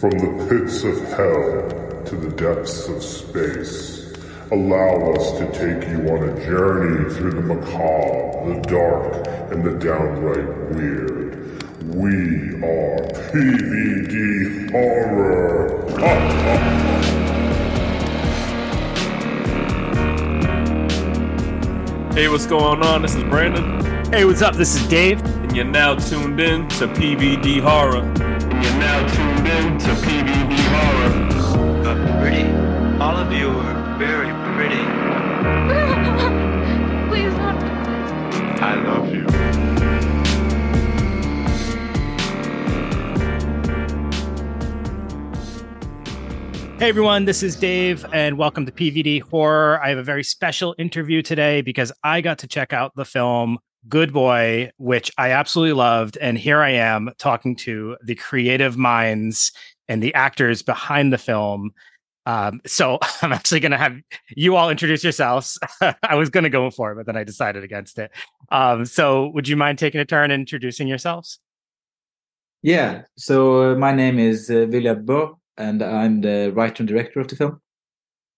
From the pits of hell to the depths of space, allow us to take you on a journey through the macabre, the dark, and the downright weird. We are PVD Horror! Hey, what's going on? This is Brandon, Hey, what's up? This is Dave. and you're now tuned in to PVD Horror. You're now tuned in to PVD Horror. uh, pretty. All of you are very pretty. Please not do this. I love you. Hey, everyone. This is Dave, and welcome to PVD Horror. I have a very special interview today because I got to check out the film Good Boy, which I absolutely loved. And here I am talking to the creative minds and the actors behind the film. Um, so I'm actually going to have you all introduce yourselves. I was going to go for it, but then I decided against it. Um, so would you mind taking a turn and introducing yourselves? Yeah, so uh, my name is uh, Bøe, and I'm the writer and director of the film.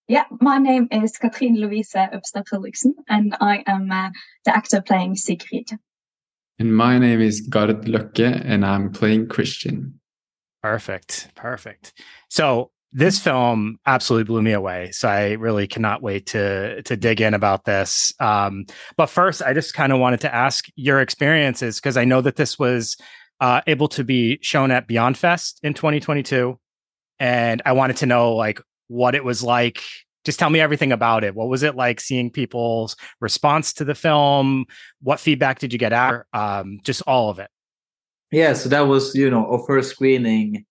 Yeah, my name is Katrine Lovise Øpstad Fredriksen, and I am uh, the actor playing Sigrid. And my name is Gard Løkke, and I'm playing Christian. Perfect. Perfect. So this film absolutely blew me away. So I really cannot wait to to dig in about this. Um, but first, I just kind of wanted to ask your experiences because I know that this was uh, able to be shown at Beyond Fest in 2022, and I wanted to know like what it was like. Just tell me everything about it. What was it like seeing people's response to the film? What feedback did you get out? Um, just all of it. Yeah, so that was you know our first screening.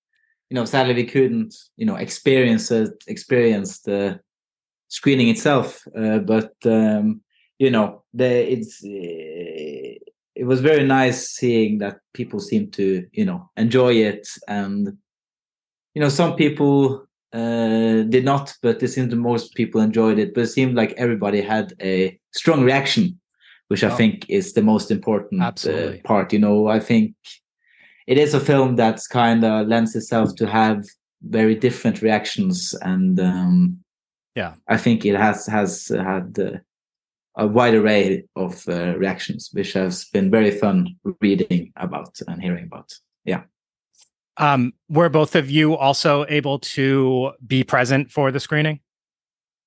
You know, sadly we couldn't you know experience it, experience the screening itself, uh, but um, you know the it's uh, it was very nice seeing that people seem to you know enjoy it and you know some people uh, did not, but it seemed most people enjoyed it. But it seemed like everybody had a strong reaction, which I Oh. think is the most important uh, part. You know, I think it is a film that's kind of lends itself to have very different reactions, and um, Yeah. I think it has has had uh, a wide array of uh, reactions, which has been very fun reading about and hearing about. Yeah. Um, were both of you also able to be present for the screening?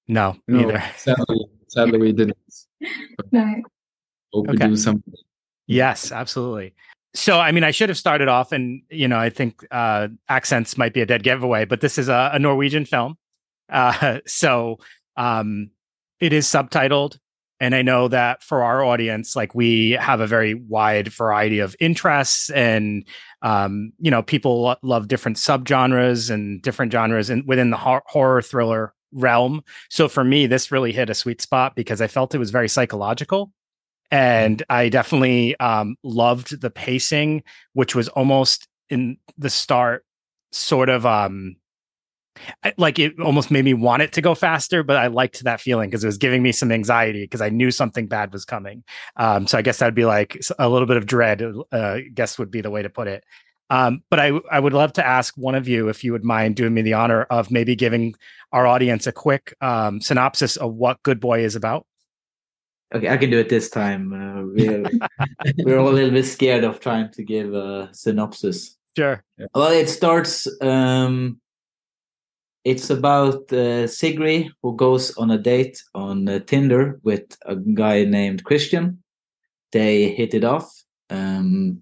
No, No, neither. sadly, sadly we didn't. No, Hope Okay. we do something. Yes, absolutely. So, I mean, I should have started off, and you know, I think uh, accents might be a dead giveaway, but this is a, a Norwegian film, uh, so um, it is subtitled. And I know that for our audience, like we have a very wide variety of interests, and um, you know, people lo- love different subgenres and different genres in, within the hor- horror thriller realm. So for me, this really hit a sweet spot because I felt it was very psychological and I definitely um, loved the pacing, which was almost in the start, sort of um, like it almost made me want it to go faster, but I liked that feeling because it was giving me some anxiety because I knew something bad was coming. Um, so I guess that'd be like a little bit of dread. Uh, I guess would be the way to put it. Um, but I I would love to ask one of you if you would mind doing me the honor of maybe giving our audience a quick um, synopsis of what Good Boy is about. Okay, I can do it this time. Uh, we're, we're all a little bit scared of trying to give a synopsis. Sure. Well, it starts. Um, it's about uh, Sigrid who goes on a date on uh, Tinder with a guy named Christian. They hit it off, um,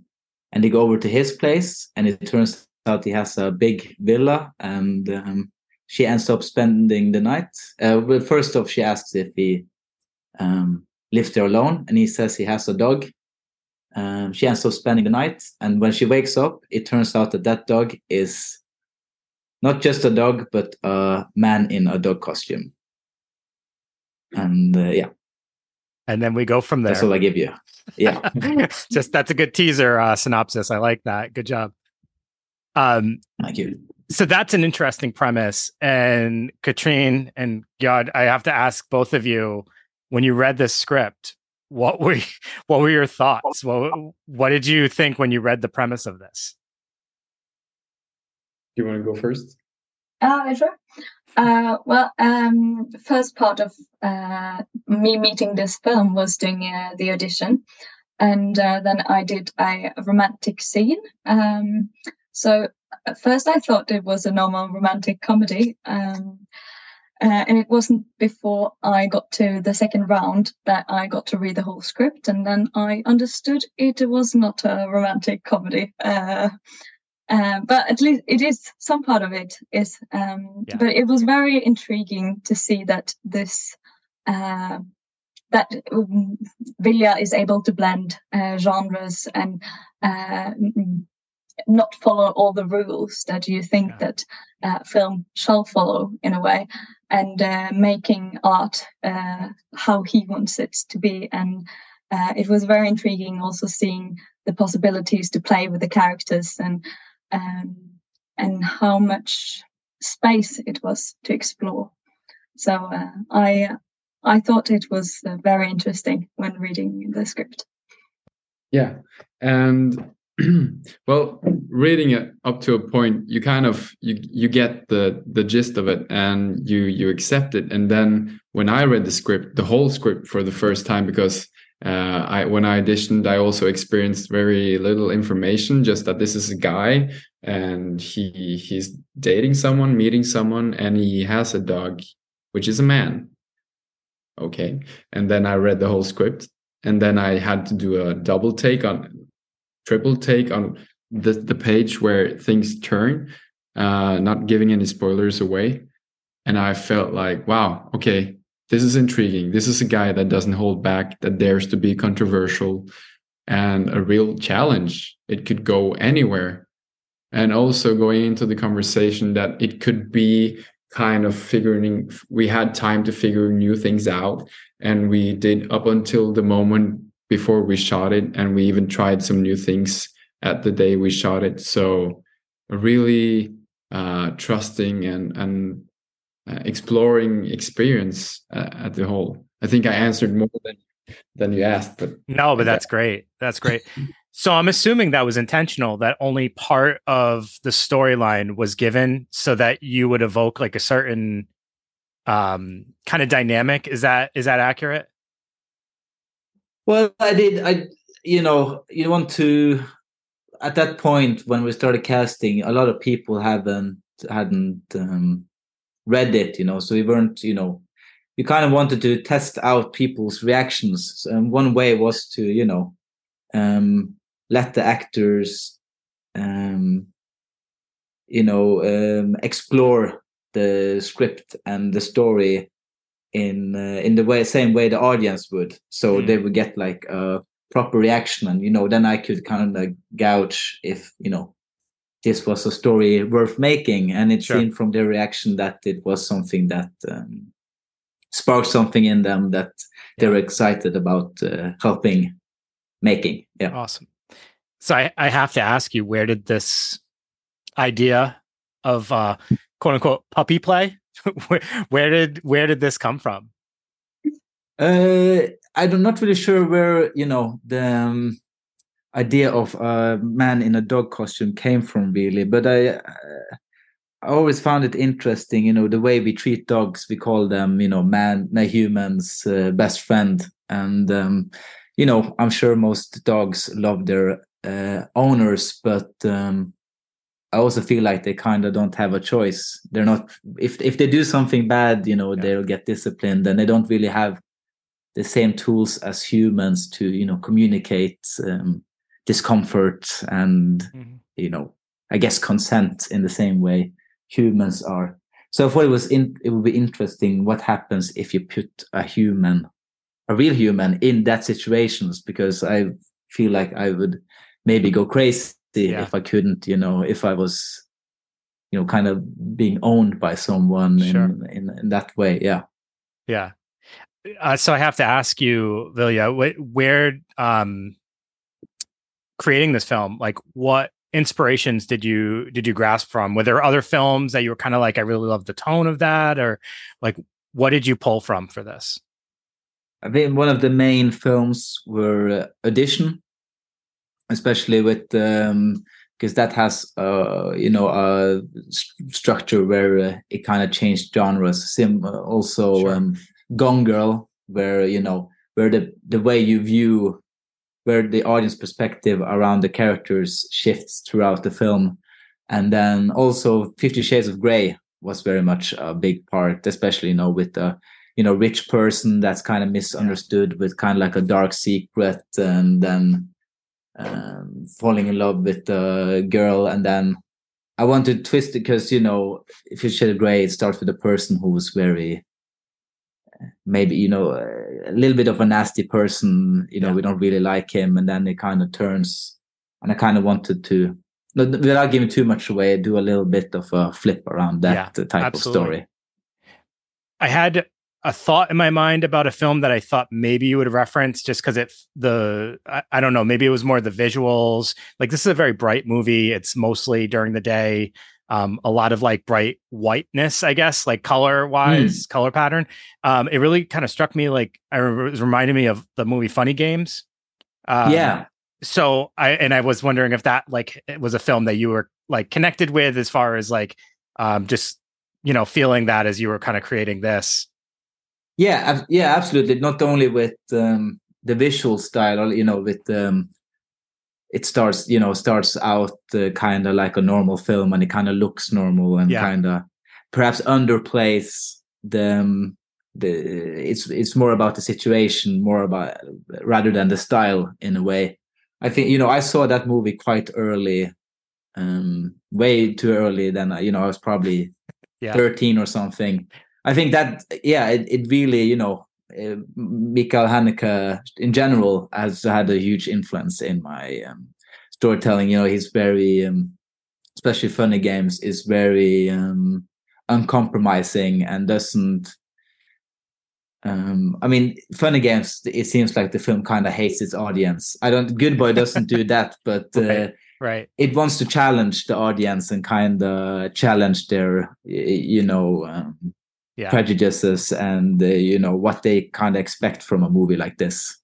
and they go over to his place, and it turns out he has a big villa, and um, she ends up spending the night. Uh, well, first off, she asks if he um, lives there alone, and he says he has a dog. Um, she ends up spending the night, and when she wakes up, it turns out that that dog is not just a dog, but a man in a dog costume. And uh, yeah, And then we go from there. that's all I give you. Yeah. Just that's a good teaser uh, synopsis. I like that. Good job. Um, Thank you. so that's an interesting premise. And Katrine and Gard, I have to ask both of you when you read this script, what were what were your thoughts? What what did you think when you read the premise of this? You want to go first? Uh, sure. Uh, well, um, the first part of uh, me meeting this film was doing uh, the audition, and uh, then I did a romantic scene. Um, so at first, I thought it was a normal romantic comedy, um, uh, and it wasn't before I got to the second round that I got to read the whole script, and then I understood it was not a romantic comedy. Uh, but at least it is some part of it is um, Yeah. but it was very intriguing to see that this uh, that um, Viljar is able to blend uh, genres and uh, not follow all the rules that you think Yeah. that uh, film shall follow in a way and uh, making art uh, how he wants it to be and uh, it was very intriguing also seeing the possibilities to play with the characters and um, and how much space it was to explore. So uh, I I thought it was uh, very interesting when reading the script. Yeah, and well, reading it up to a point, you kind of you you get the the gist of it, and you you accept it. And then when I read the script, the whole script for the first time, because uh, I when I auditioned, I also experienced very little information, just that this is a guy and he he's dating someone, meeting someone, and he has a dog, which is a man. Okay, and then I read the whole script, and then I had to do a double take on triple take on the the page where things turn, uh, not giving any spoilers away. And I felt like, wow, okay, this is intriguing. This is a guy that doesn't hold back, that dares to be controversial, and a real challenge. It could go anywhere. And also going into the conversation that it could be kind of figuring, we had time to figure new things out. And we did up until the moment before we shot it and we even tried some new things at the day we shot it so really uh, trusting and and uh, exploring experience uh, at the whole i think i answered more than than you asked but No, but Yeah. that's great. That's great. so I'm assuming that was intentional, that only part of the storyline was given so that you would evoke like a certain um kind of dynamic. Is that is that accurate? Well, I did. I, you know, you want to. At that point, when we started casting, a lot of people haven't hadn't um, read it. You know, so we weren't. You know, you kind of wanted to test out people's reactions, and one way was to, you know, um, let the actors, um, you know, um, explore the script and the story in uh, in the way same way the audience would so Mm. they would get like a proper reaction and you know then i could kind of gouge if you know this was a story worth making and it Sure. seemed from their reaction that it was something that um, sparked something in them that they were excited about uh, helping making yeah Awesome. So I, I have to ask you, where did this idea of uh quote unquote puppy play? where, where did where did this come from? Uh, I'm not really sure where you know the um, idea of a man in a dog costume came from, really. But I, I always found it interesting. You know, the way we treat dogs, we call them, you know, man, human's uh, best friend, and um, you know, I'm sure most dogs love their uh, owners, but um, I also feel like they kind of don't have a choice. They're not if if they do something bad, you know, Yeah. they'll get disciplined, and they don't really have the same tools as humans to you know communicate um, discomfort and you know I guess consent in the same way humans are. So I thought it was in, it would be interesting what happens if you put a human, a real human, in that situations because I feel like I would maybe go crazy Yeah. if I couldn't, you know, if I was, you know, kind of being owned by someone Sure. in, in in that way. Yeah. Yeah. Uh, so I have to ask you, Viljar, wh- where um creating this film, like what inspirations did you did you grasp from? Were there other films that you were kind of like, I really love the tone of that, or like what did you pull from for this? I think one of the main films were uh, Audition, especially with um, because that has uh you know a st- structure where uh, it kind of changed genres sim also Sure. um gone girl where you know where the the way you view where the audience perspective around the characters shifts throughout the film. And then also 50 shades of gray was very much a big part especially you know with the you know rich person that's kind of misunderstood with kind of like a dark secret and then um, falling in love with the girl. And then i want to twist it because you know if you shade of gray it starts with a person who was very maybe you know a little bit of a nasty person you know Yeah. we don't really like him and then it kind of turns and i kind of wanted to without giving too much away do a little bit of a flip around that type absolutely. of story I had a thought in my mind about a film that I thought maybe you would reference just because it the I, I don't know maybe it was more the visuals like this is a very bright movie it's mostly during the day um a lot of like bright whiteness I guess like color wise color pattern. Um it really kind of struck me like I remember it was reminding me of the movie Funny Games. Um, yeah. so I and I was wondering if that like it was a film that you were like connected with as far as like um just you know feeling that as you were kind of creating this. Yeah, yeah, absolutely. Not only with um, the visual style, or, you know, with um, it starts, you know, starts out uh, kind of like a normal film, and it kind of looks normal, and Yeah. kind of perhaps underplays the um, the. It's it's more about the situation, more about rather than the style in a way. I think you know I saw that movie quite early, um, way too early. Than I- you know I was probably yeah 13 or something. I think that yeah, it, it really you know Michael Haneke in general has had a huge influence in my um, storytelling. You know, he's very um, especially funny games is very um, uncompromising and doesn't. Um, I mean, funny games. It seems like the film kind of hates its audience. I don't. Good Boy doesn't do that, but uh, Right. right it wants to challenge the audience and kind of challenge their you know um, yeah prejudices and you know what they kind of expect from a movie like this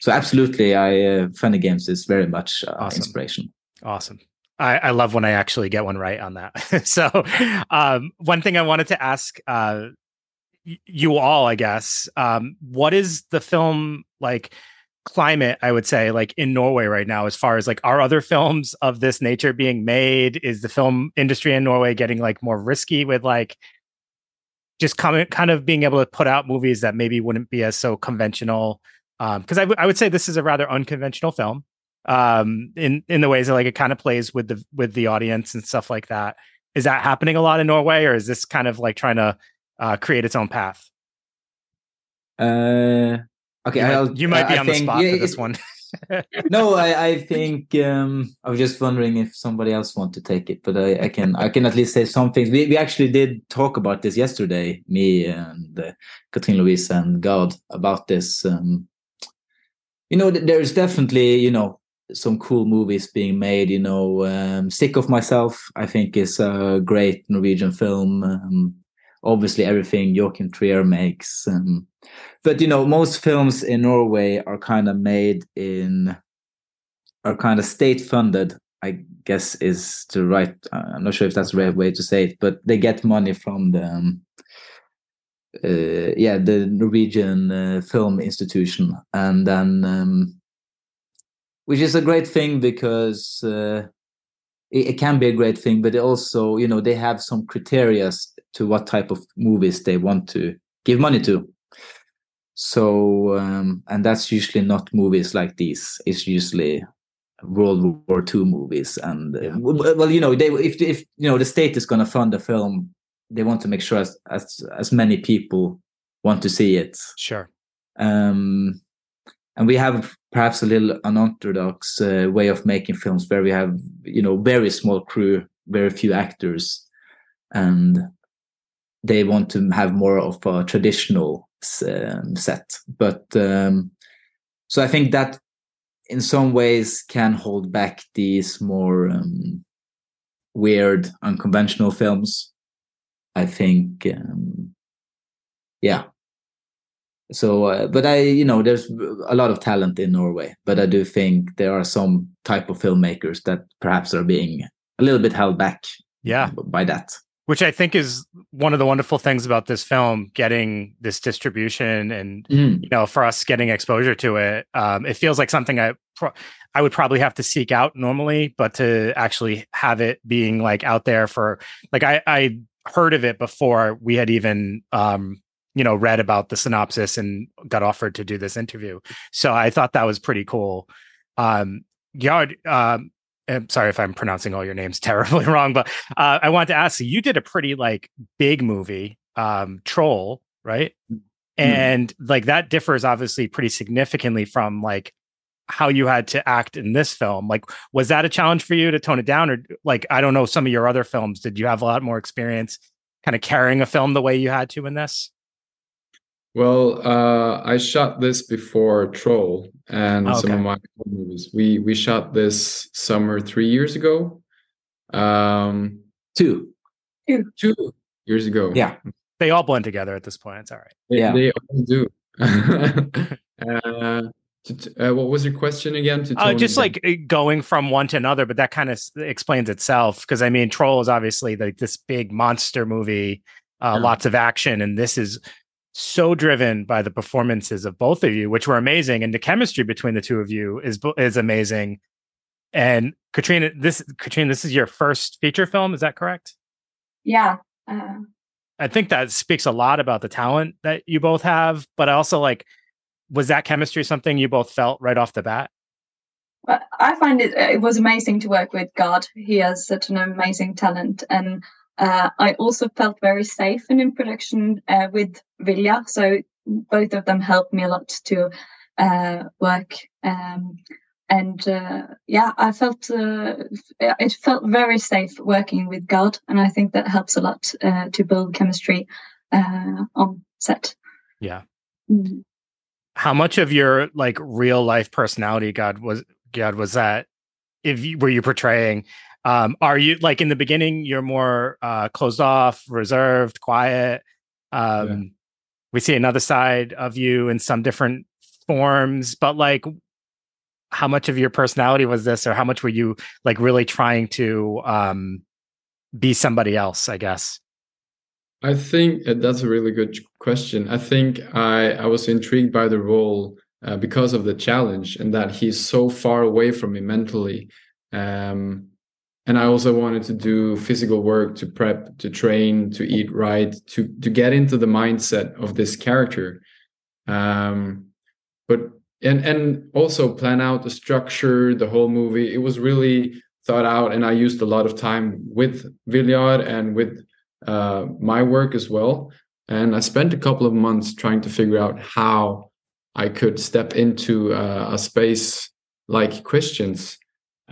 so absolutely i uh, funny games is very much uh, Awesome. inspiration awesome I, I love when I actually get one right on that. so, um, one thing I wanted to ask uh, y- you all, I guess, um, what is the film like climate? I would say, like in Norway right now, as far as like are other films of this nature being made? Is the film industry in Norway getting like more risky with like just coming, kind of being able to put out movies that maybe wouldn't be as so conventional? Because I, w- I would say this is a rather unconventional film um in in the ways that like it kind of plays with the with the audience and stuff like that. Is that happening a lot in norway or is this kind of like trying to uh create its own path? Uh okay you might, I'll, you might be I on the think- spot yeah, for this one no I, I think um i was just wondering if somebody else want to take it but i, I can i can at least say some things. We, we actually did talk about this yesterday me and uh, Katrine Lovise and Gard about this um you know there's definitely you know some cool movies being made you know um sick of myself i think is a great norwegian film um, obviously everything joachim trier makes um, but you know most films in norway are kind of made in are kind of state funded i guess is the right uh, i'm not sure if that's the right way to say it but they get money from the um, uh, yeah the norwegian uh, film institution. And then um, which is a great thing because uh, it, it can be a great thing but also you know they have some criteria to what type of movies they want to give money to. So um, and that's usually not movies like these. It's usually world war ii movies and uh, Yeah. well you know they if if you know the state is going to fund a film they want to make sure as, as as many people want to see it. Sure. Um and we have perhaps a little unorthodox uh, way of making films where we have you know very small crew very few actors. And they want to have more of a traditional um, set. But um so i think that in some ways can hold back these more um, weird unconventional films. I think um yeah. So uh, but i you know there's a lot of talent in norway but i do think there are some type of filmmakers that perhaps are being a little bit held back Yeah. by that which I think is one of the wonderful things about this film, getting this distribution and Mm. you know for us getting exposure to it. Um, it feels like something I pro- I would probably have to seek out normally, but to actually have it being like out there for like I I heard of it before we had even um you know read about the synopsis and got offered to do this interview. So I thought that was pretty cool. Um, Yard, um, I'm sorry if I'm pronouncing all your names terribly wrong, but uh, I wanted to ask you, you did a pretty like big movie, um, Troll, right? And like that differs obviously pretty significantly from like how you had to act in this film. Like, was that a challenge for you to tone it down, or like I don't know some of your other films? Did you have a lot more experience kind of carrying a film the way you had to in this? Well, uh, I shot this before Troll and Oh, some of my movies. We we shot this summer three years ago. Um, two two years ago. yeah They all blend together at this point. It's all right. they, Yeah. they all do. uh, to, t- uh, what was your question again? To Uh, just it down? like uh, going from one to another, but that kind of explains itself because I mean, Troll is obviously like this big monster movie, uh, Yeah. lots of action, and this is so driven by the performances of both of you, which were amazing, and the chemistry between the two of you is is amazing. And Katrina, this Katrina, this is your first feature film, is that correct? Yeah. Uh, I think that speaks a lot about the talent that you both have, but I also like, was that chemistry something you both felt right off the bat? I find it it was amazing to work with Gard. He has such an amazing talent, and uh, I also felt very safe and in production uh, with Viljar. So both of them helped me a lot to uh, work. Um, and uh, yeah, I felt uh, it felt very safe working with Gard, and I think that helps a lot uh, to build chemistry uh, on set. Yeah. Mm. how much of your like real life personality Gard was Gard was that if you were you portraying um are you like in the beginning you're more uh closed off reserved quiet um Yeah. we see another side of you in some different forms but like how much of your personality was this or how much were you like really trying to um be somebody else i guess I think uh, that's a really good question. I think I I was intrigued by the role uh, because of the challenge and that he's so far away from me mentally. Um, and I also wanted to do physical work to prep, to train, to eat right, to to get into the mindset of this character. Um, but and and also plan out the structure, the whole movie. It was really thought out, and I used a lot of time with Viljar and with uh, my work as well. And I spent a couple of months trying to figure out how I could step into uh, a space like Christians.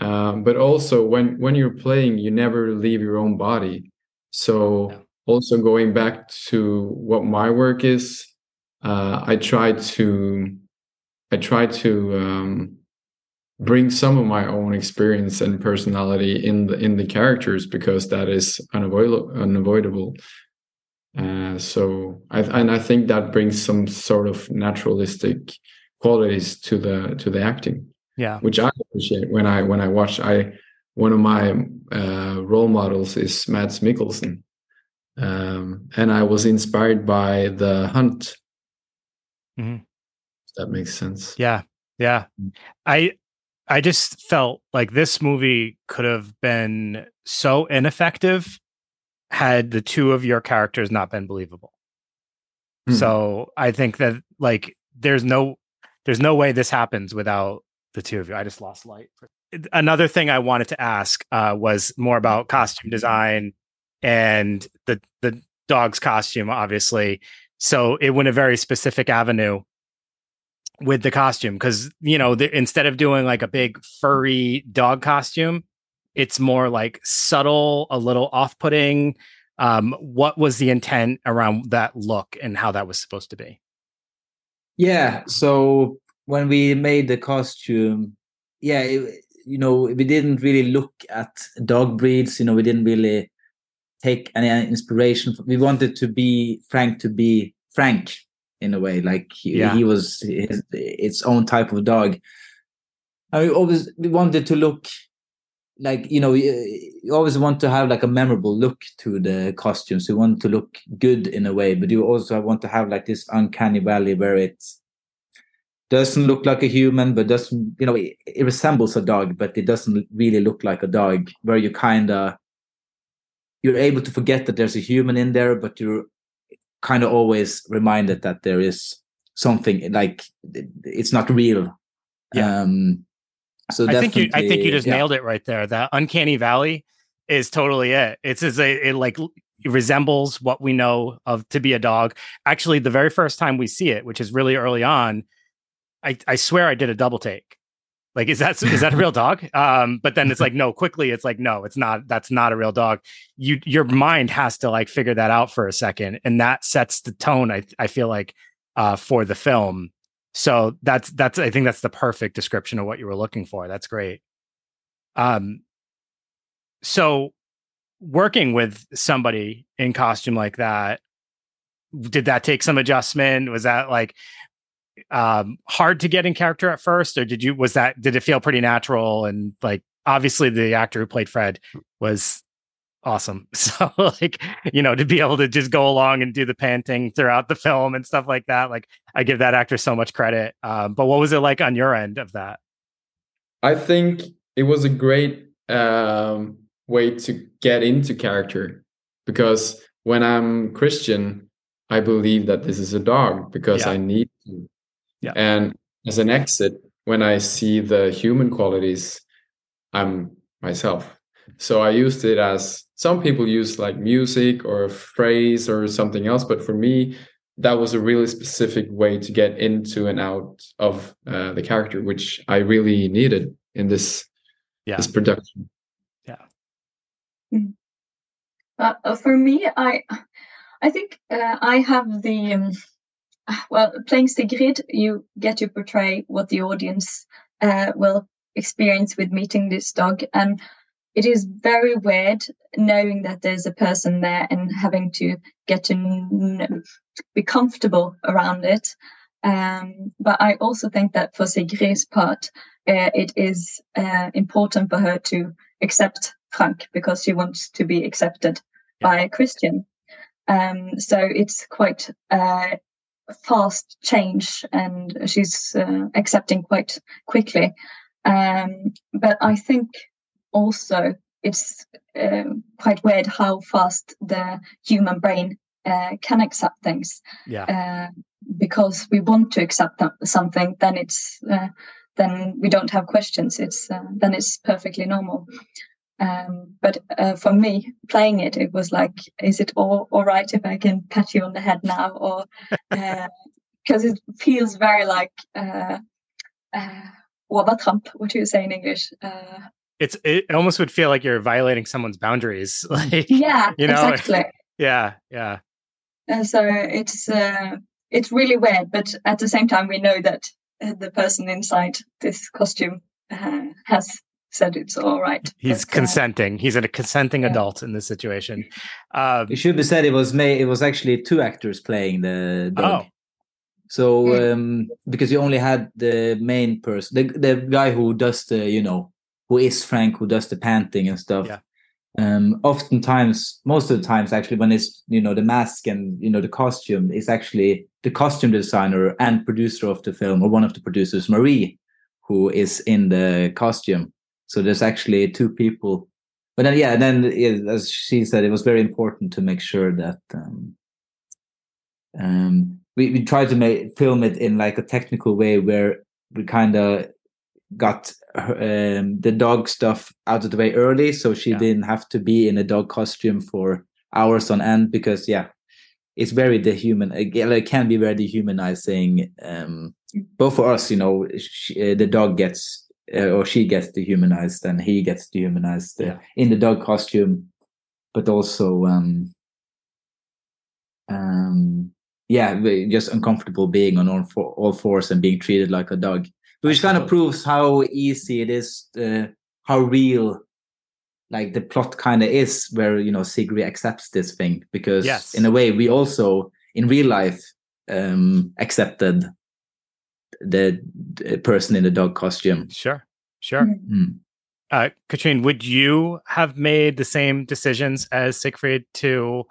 Um, but also, when when you're playing, you never leave your own body. So, Yeah. also going back to what my work is, uh, I try to I try to um, bring some of my own experience and personality in the in the characters because that is unavoidable. Unavoidable. Uh, so I and I think that brings some sort of naturalistic qualities to the to the acting, yeah which I appreciate when I when I watch. I one of my uh, role models is Mads Mikkelsen, um, and I was inspired by The Hunt. Mhm. If that makes sense. Yeah. Yeah. I I just felt like this movie could have been so ineffective had the two of your characters not been believable. Hmm. So I think that like there's no there's no way this happens without the two of you. I just lost light. Another thing I wanted to ask uh, was more about costume design and the the dog's costume, obviously. So it went a very specific avenue with the costume because you know the, instead of doing like a big furry dog costume it's more like subtle a little off-putting um what was the intent around that look and how that was supposed to be Yeah. So when we made the costume, yeah, it, you know, we didn't really look at dog breeds. You know, we didn't really take any inspiration. We wanted to be Frank to be Frank, in a way. Like he, Yeah. he was his, its own type of dog. I always wanted to look like you know you, always want to have like a memorable look to the costumes. You want to look good in a way, but you also want to have like this uncanny valley where it doesn't look like a human, but doesn't you know it, it resembles a dog, but it doesn't really look like a dog. Where you kind of you're able to forget that there's a human in there, but you're kind of always reminded that there is something like it's not real. Yeah. Um, so I think you I think you just yeah. nailed it right there. That uncanny valley is totally it. It's as a it like it resembles what we know of to be a dog. Actually, the very first time we see it, which is really early on, I I swear I did a double take. Like, is that is that a real dog? Um, but then it's like, no, quickly, it's like, no, it's not. That's not a real dog. You your mind has to like figure that out for a second, and that sets the tone. I I feel like uh, for the film. So that's that's I think that's the perfect description of what you were looking for. That's great. Um so working with somebody in costume like that did that take some adjustment was that like um hard to get in character at first or did you was that did it feel pretty natural and like obviously the actor who played Fred was awesome so like you know to be able to just go along and do the panting throughout the film and stuff like that like I give that actor so much credit um but what was it like on your end of that I think it was a great um, way to get into character because when I'm Christian, I believe that this is a dog because Yeah. I need to. Yeah. And as an exit, when I see the human qualities, I'm myself. So I used it as some people use like music or a phrase or something else, but for me, that was a really specific way to get into and out of uh, the character, which I really needed in this Yeah. this production. Yeah. uh, for me, I I think uh, I have the um, well playing Sigrid. You get to portray what the audience uh, will experience with meeting this dog, and it is very weird knowing that there's a person there and having to get to kn- be comfortable around it. Um, but I also think that for Sigrid's part, uh, it is uh, important for her to accept Frank because she wants to be accepted by a Christian. Um, so it's quite uh, fast change, and she's uh, accepting quite quickly. Um, but I think also it's uh, quite weird how fast the human brain uh, can accept things yeah uh, because we want to accept something, then it's uh, then we don't have questions. It's uh, then it's perfectly normal. Um, but uh, for me, playing it, it was like, is it all all right if I can pat you on the head now, or because it feels very like uh, uh, overtramp. What do you say in English? Uh, it's it almost would feel like you're violating someone's boundaries like yeah, You know, exactly. yeah yeah And so it's uh, it's really weird, but at the same time, we know that uh, the person inside this costume uh, has said it's all right. he's But, uh, consenting he's a consenting yeah. adult in this situation um It should be said it was made. It was actually two actors playing the dog. oh So Mm. um, because you only had the main person, the the guy who does the you know who is Frank, who does the panting and stuff. Yeah. Um, oftentimes, most of the times, actually, when it's you know the mask and you know the costume, it's actually the costume designer and producer of the film, or one of the producers, Marie, who is in the costume. So there's actually two people. But then, yeah, and then yeah, as she said, it was very important to make sure that um, um, we, we tried to make film it in like a technical way where we kind of got um, the dog stuff out of the way early so she Yeah. didn't have to be in a dog costume for hours on end because yeah it's very dehuman again it can be very dehumanizing um both for us you know she, uh, the dog gets uh, or she gets dehumanized and he gets dehumanized uh, Yeah. in the dog costume but also um um yeah just uncomfortable being on all, four, all fours and being treated like a dog which kind of proves how easy it is uh, how real like the plot kind of is where you know sigrid accepts this thing because Yes. in a way we also in real life um, accepted the, the person in the dog costume. Sure, sure. Mm. Uh, Katrine, would you have made the same decisions as Sigrid to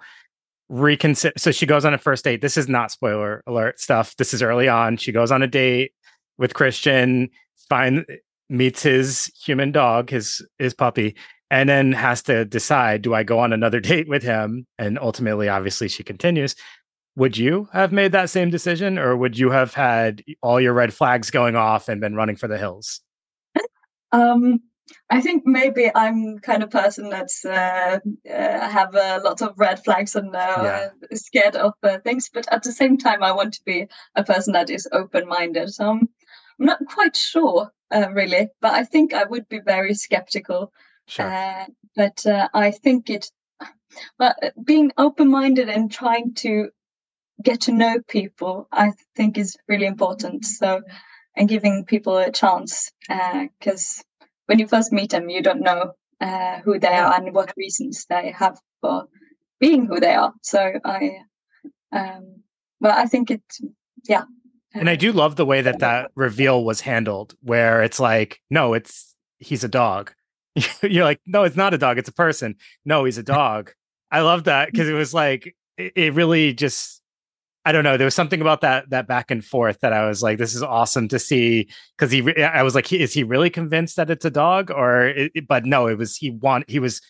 reconsider? So she goes on a first date. This is not spoiler alert stuff. This is early on. She goes on a date with Christian, find meets his human dog, his his puppy, and then has to decide: do I go on another date with him? And ultimately, obviously, she continues. Would you have made that same decision, or would you have had all your red flags going off and been running for the hills? Um, I think maybe I'm kind of person that's uh, uh, have a lot of red flags and uh, Yeah. scared of uh, things, but at the same time, I want to be a person that is open-minded. So I'm, I'm not quite sure, uh, really, but I think I would be very skeptical. Sure. Uh, but uh, I think it, uh, being open-minded and trying to get to know people, I think is really important. So, and giving people a chance, because when you first meet them, you don't know uh, who they are and what reasons they have for being who they are. So I, um, well, I think it, yeah. And I do love the way that that reveal was handled, where it's like, no, it's he's a dog. You're like, no, it's not a dog, it's a person. No, he's a dog. I love that because it was like it really just I don't know. There was something about that that back and forth that I was like, this is awesome to see because he. re- I was like, is he really convinced that it's a dog or? It, but no, it was he want he was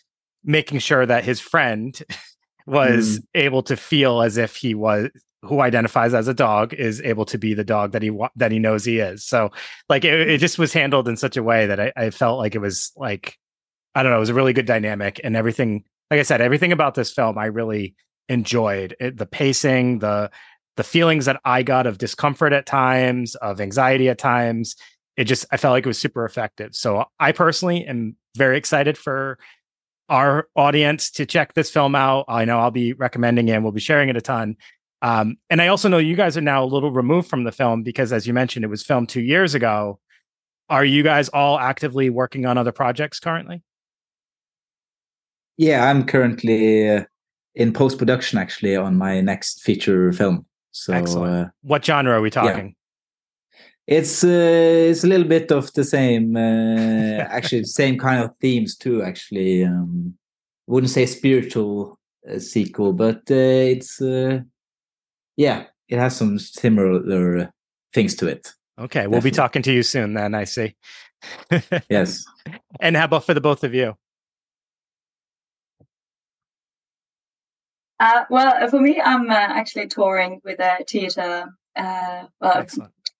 making sure that his friend was mm. able to feel as if he was who identifies as a dog is able to be the dog that he wa- that he knows he is. So like it, it just was handled in such a way that I, I felt like it was like I don't know, it was a really good dynamic and everything. Like I said, everything about this film I really enjoyed. It, the pacing, the the feelings that I got of discomfort at times, of anxiety at times. It just I felt like it was super effective. So I personally am very excited for our audience to check this film out. I know I'll be recommending it and we'll be sharing it a ton. Um, and I also know you guys are now a little removed from the film because, as you mentioned, it was filmed two years ago. Are you guys all actively working on other projects currently? Yeah, I'm currently uh, in post production actually on my next feature film. So Excellent. uh, What genre are we talking? Yeah. it's uh, it's a little bit of the same, uh, actually same kind of themes too. Actually, um, wouldn't say spiritual uh, sequel, but uh, it's uh, yeah, it has some similar things to it. Okay, we'll be talking to you soon. Then I see. Yes. and how about for the both of you? Uh, well, for me, I'm uh, actually touring with a theater uh, well,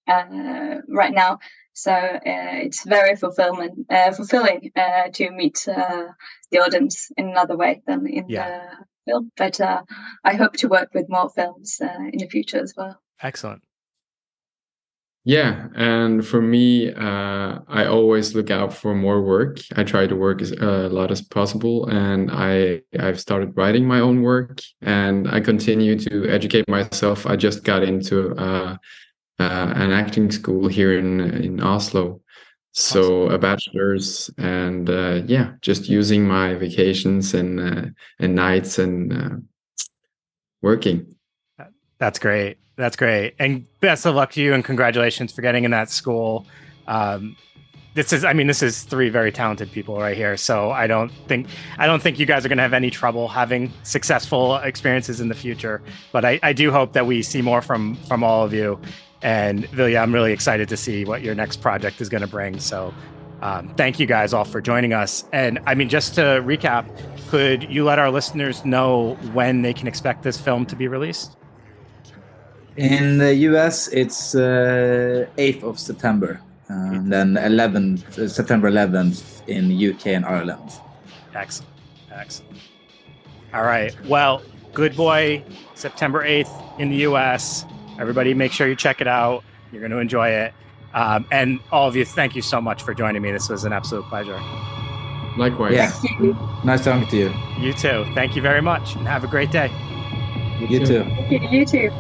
uh, right now. So uh, it's very fulfillment, uh, fulfilling uh, to meet uh, the audience in another way than in Yeah. the film. But uh, I hope to work with more films uh, in the future as well. Excellent. Yeah, and for me, uh, I always look out for more work. I try to work as a lot as possible, and I I've started writing my own work, and I continue to educate myself. I just got into uh, uh, an acting school here in in Oslo, so a bachelor's, and uh, yeah, just using my vacations and uh, and nights and uh, working. That's great. That's great. And best of luck to you and congratulations for getting in that school. Um, this is, I mean, this is three very talented people right here. So I don't think, I don't think you guys are going to have any trouble having successful experiences in the future. But I, I do hope that we see more from from all of you. And Viljar, I'm really excited to see what your next project is going to bring. So um, thank you guys all for joining us. And I mean, just to recap, could you let our listeners know when they can expect this film to be released? In the US, it's uh, 8th of September, and then 11th, uh, September 11th in UK and Ireland. Excellent. Excellent. All right. Well, Good Boy, September 8th in the US. Everybody make sure you check it out. You're going to enjoy it. Um, and all of you, thank you so much for joining me. This was an absolute pleasure. Likewise. Yeah, nice talking to you. You too. Thank you very much and have a great day. You too. You too.